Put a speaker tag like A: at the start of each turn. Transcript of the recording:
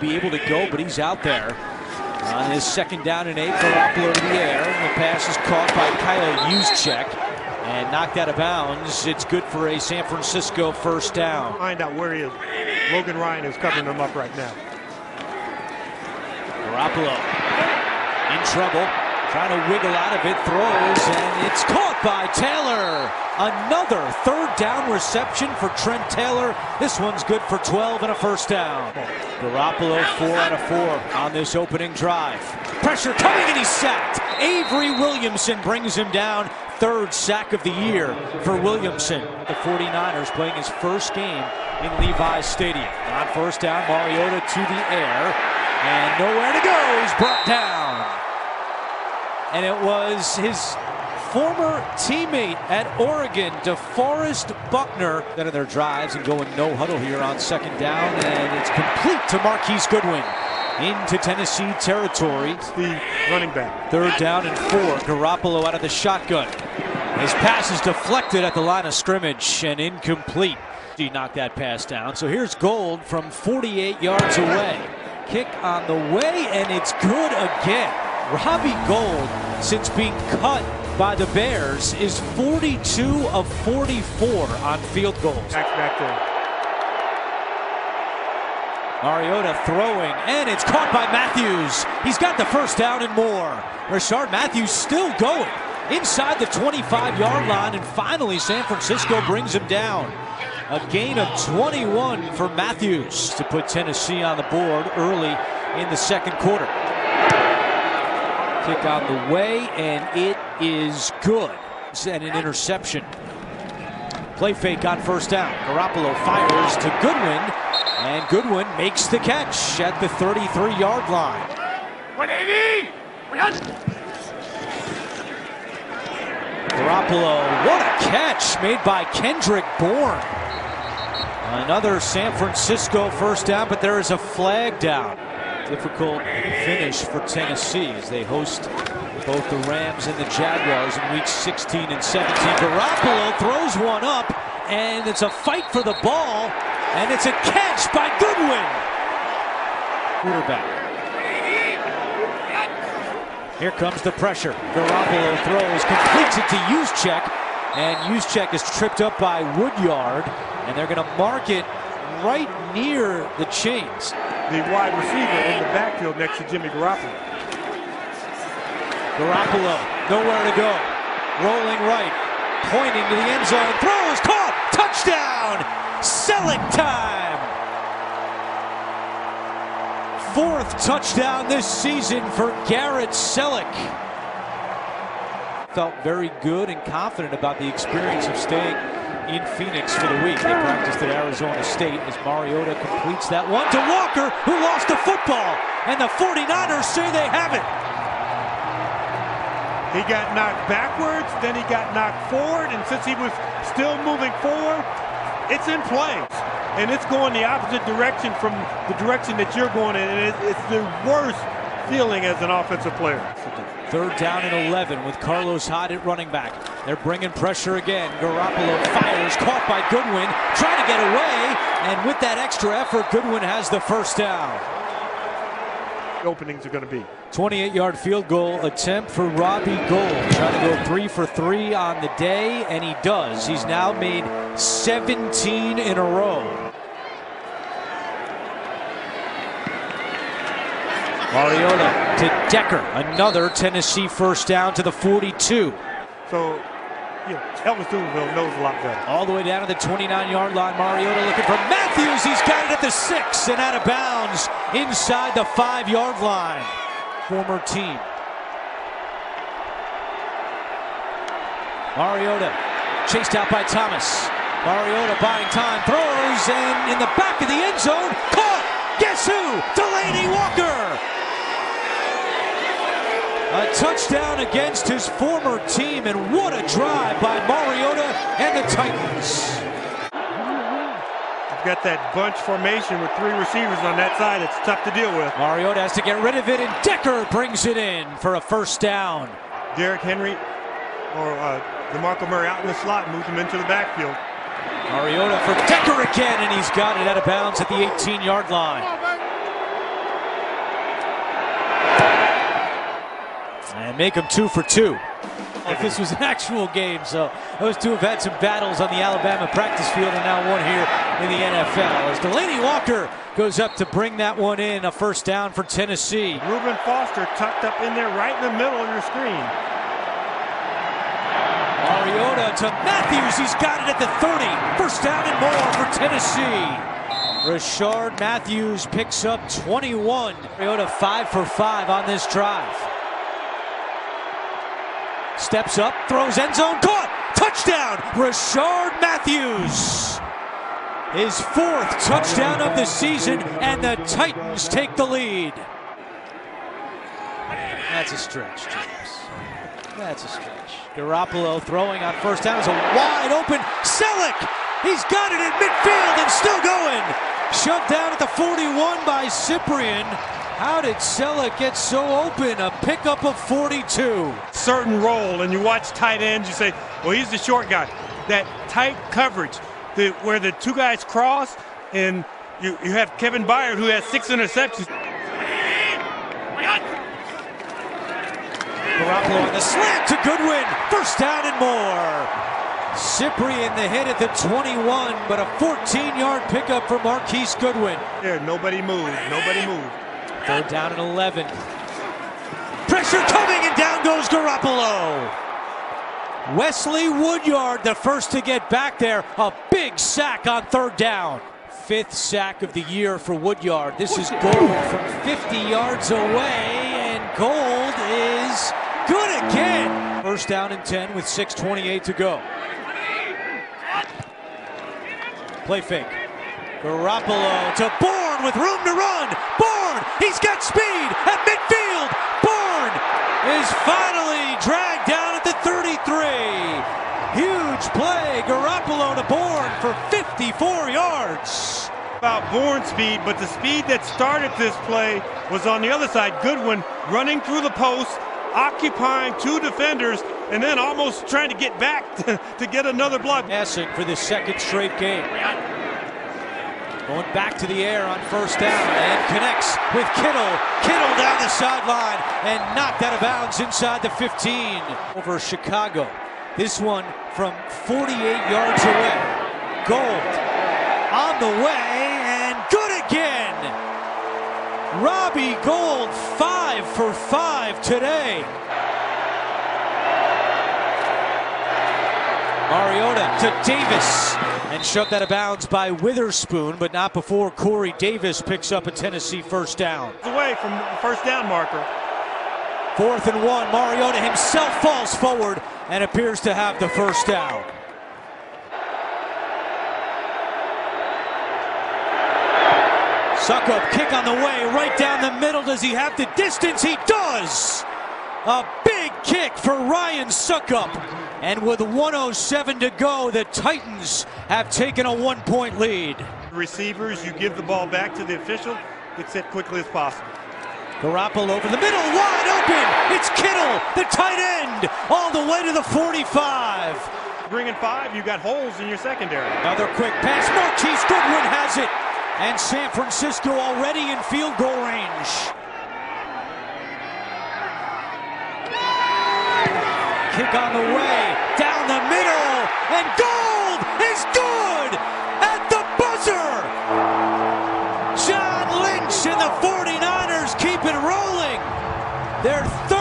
A: be able to go, but he's out there. On his second down and eight, Garoppolo to the air. The pass is caught by Kyle Juszczyk and knocked out of bounds. It's good for a San Francisco first down.
B: Find out where he is. Logan Ryan is covering him up right now.
A: Garoppolo in trouble. Trying to wiggle out of it, throws, and it's caught by Taylor. Another third down reception for Trent Taylor. This one's good for 12 and a first down. Garoppolo, four out of four on this opening drive. Pressure coming, and he's sacked. Avery Williamson brings him down. Third sack of the year for Williamson. The 49ers playing his first game in Levi's Stadium. On first down, Mariota to the air, and nowhere to go. He's brought down and it was his former teammate at Oregon, DeForest Buckner, that of their drives and going no huddle here on second down, and it's complete to Marquise Goodwin into Tennessee territory.
B: It's the running back.
A: Third down and four. Garoppolo out of the shotgun. His pass is deflected at the line of scrimmage and incomplete. He knocked that pass down. So here's Gould from 48 yards away. Kick on the way, and it's good again. Robbie Gould, since being cut by the Bears, is 42 of 44 on field goals.
B: Back, back there.
A: Mariota throwing, and it's caught by Matthews. He's got the first down and more. Rishard Matthews still going inside the 25 yard line, and finally San Francisco brings him down. A gain of 21 for Matthews to put Tennessee on the board early in the second quarter. Kick on the way, and it is good. And an interception. Play fake on first down. Garoppolo fires to Goodwin, and Goodwin makes the catch at the 33 yard line. 180! Garoppolo, what a catch made by Kendrick Bourne. Another San Francisco first down, but there is a flag down. Difficult finish for Tennessee as they host both the Rams and the Jaguars in weeks 16 and 17. Garoppolo throws one up, and it's a fight for the ball, and it's a catch by Goodwin. Quarterback. Here comes the pressure. Garoppolo throws, completes it to Juszczyk, and Juszczyk is tripped up by Woodyard, and they're going to mark it right near the chains.
B: The wide receiver in the backfield next to Jimmy Garoppolo.
A: Garoppolo, nowhere to go. Rolling right, pointing to the end zone. Throws, caught, touchdown! Celek time! Fourth touchdown this season for Garrett Celek. Felt very good and confident about the experience of staying in Phoenix for the week. They practiced at Arizona State as Mariota completes that one to Walker, who lost the football. And the 49ers say they have it.
B: He got knocked backwards, then he got knocked forward, and since he was still moving forward, it's in play. And it's going the opposite direction from the direction that you're going in. And it's the worst feeling as an offensive player.
A: Third down and 11 with Carlos Hyde at running back. They're bringing pressure again. Garoppolo fires, caught by Goodwin, trying to get away. And with that extra effort, Goodwin has the first down.
B: Openings are going to be
A: 28 yard field goal attempt for Robbie Gould. Trying to go three for three on the day, and he does. He's now made 17 in a row. Mariota to Decker. Another Tennessee first down to the 42.
B: So, yeah, Elvis Dumervil knows a lot better.
A: All the way down to the 29 yard line. Mariota looking for Matthews. He's got it at the six and out of bounds inside the five yard line. Former team. Mariota chased out by Thomas. Mariota buying time, throws, and in the back of the end zone, caught. Guess who? Delanie Walker. A touchdown against his former team, and what a drive Titans.
B: I've got that bunch formation with three receivers on that side. It's tough to deal with.
A: Mariota has to get rid of it, and Decker brings it in for a first down.
B: Derrick Henry or uh, DeMarco Murray out in the slot moves him into the backfield.
A: Mariota for Decker again, and he's got it out of bounds at the 18-yard line. And make him two for two. If this was an actual game, so those two have had some battles on the Alabama practice field and now one here in the NFL. As Delanie Walker goes up to bring that one in, a first down for Tennessee.
B: Reuben Foster tucked up in there right in the middle of your screen.
A: Mariota to Matthews. He's got it at the 30. First down and more for Tennessee. Rishard Matthews picks up 21. Mariota 5 for 5 on this drive. Steps up, throws end zone, caught! Touchdown! Rishard Matthews! His fourth touchdown of the season, and the Titans take the lead. That's a stretch, James. That's a stretch. Garoppolo throwing on first down is a wide open Celek. He's got it in midfield and still going. Shoved down at the 41 by Cyprien. How did Celek get so open? A pickup of 42.
B: Certain role, and you watch tight ends, you say, well, he's the short guy. That tight coverage, the, where the two guys cross, and you, you have Kevin Byard, who has six interceptions.
A: Garoppolo on the slant to Goodwin. First down and more. Cyprien the hit at the 21, but a 14-yard pickup for Marquise Goodwin.
B: There, nobody moved. Nobody moved.
A: Third down and 11. Pressure coming, and down goes Garoppolo. Wesley Woodyard, the first to get back there. A big sack on third down. Fifth sack of the year for Woodyard. This is Gould from 50 yards away, and Gould is good again. First down and 10 with 6.28 to go. Play fake. Garoppolo to Bourne with room to run. Bourne, he's got speed at midfield. Bourne is finally dragged down at the 33. Huge play. Garoppolo to Bourne for 54 yards.
B: About Bourne speed, but the speed that started this play was on the other side. Goodwin running through the post, occupying two defenders, and then almost trying to get back to, to get another block.
A: Passing for the second straight game. Going back to the air on first down and connects with Kittle. Kittle down the sideline and knocked out of bounds inside the 15 over Chicago. This one from 48 yards away. Gould on the way and good again. Robbie Gould five for five today. Mariota to Davis and shoved out of bounds by Witherspoon, but not before Corey Davis picks up a Tennessee first down.
B: Away from the first down marker.
A: Fourth and one, Mariota himself falls forward and appears to have the first down. Succop kick on the way, right down the middle. Does he have the distance? He does! A big kick for Ryan Succop. And with 107 to go, the Titans have taken a one point lead.
B: Receivers, you give the ball back to the official, gets it quickly as possible.
A: Garoppolo over the middle, wide open. It's Kittle, the tight end, all the way to the 45.
B: Bringing five, you've got holes in your secondary.
A: Another quick pass. Marquise Goodwin has it. And San Francisco already in field goal range. Kick on the way, down the middle, and Gould is good at the buzzer. John Lynch and the 49ers keep it rolling. Win.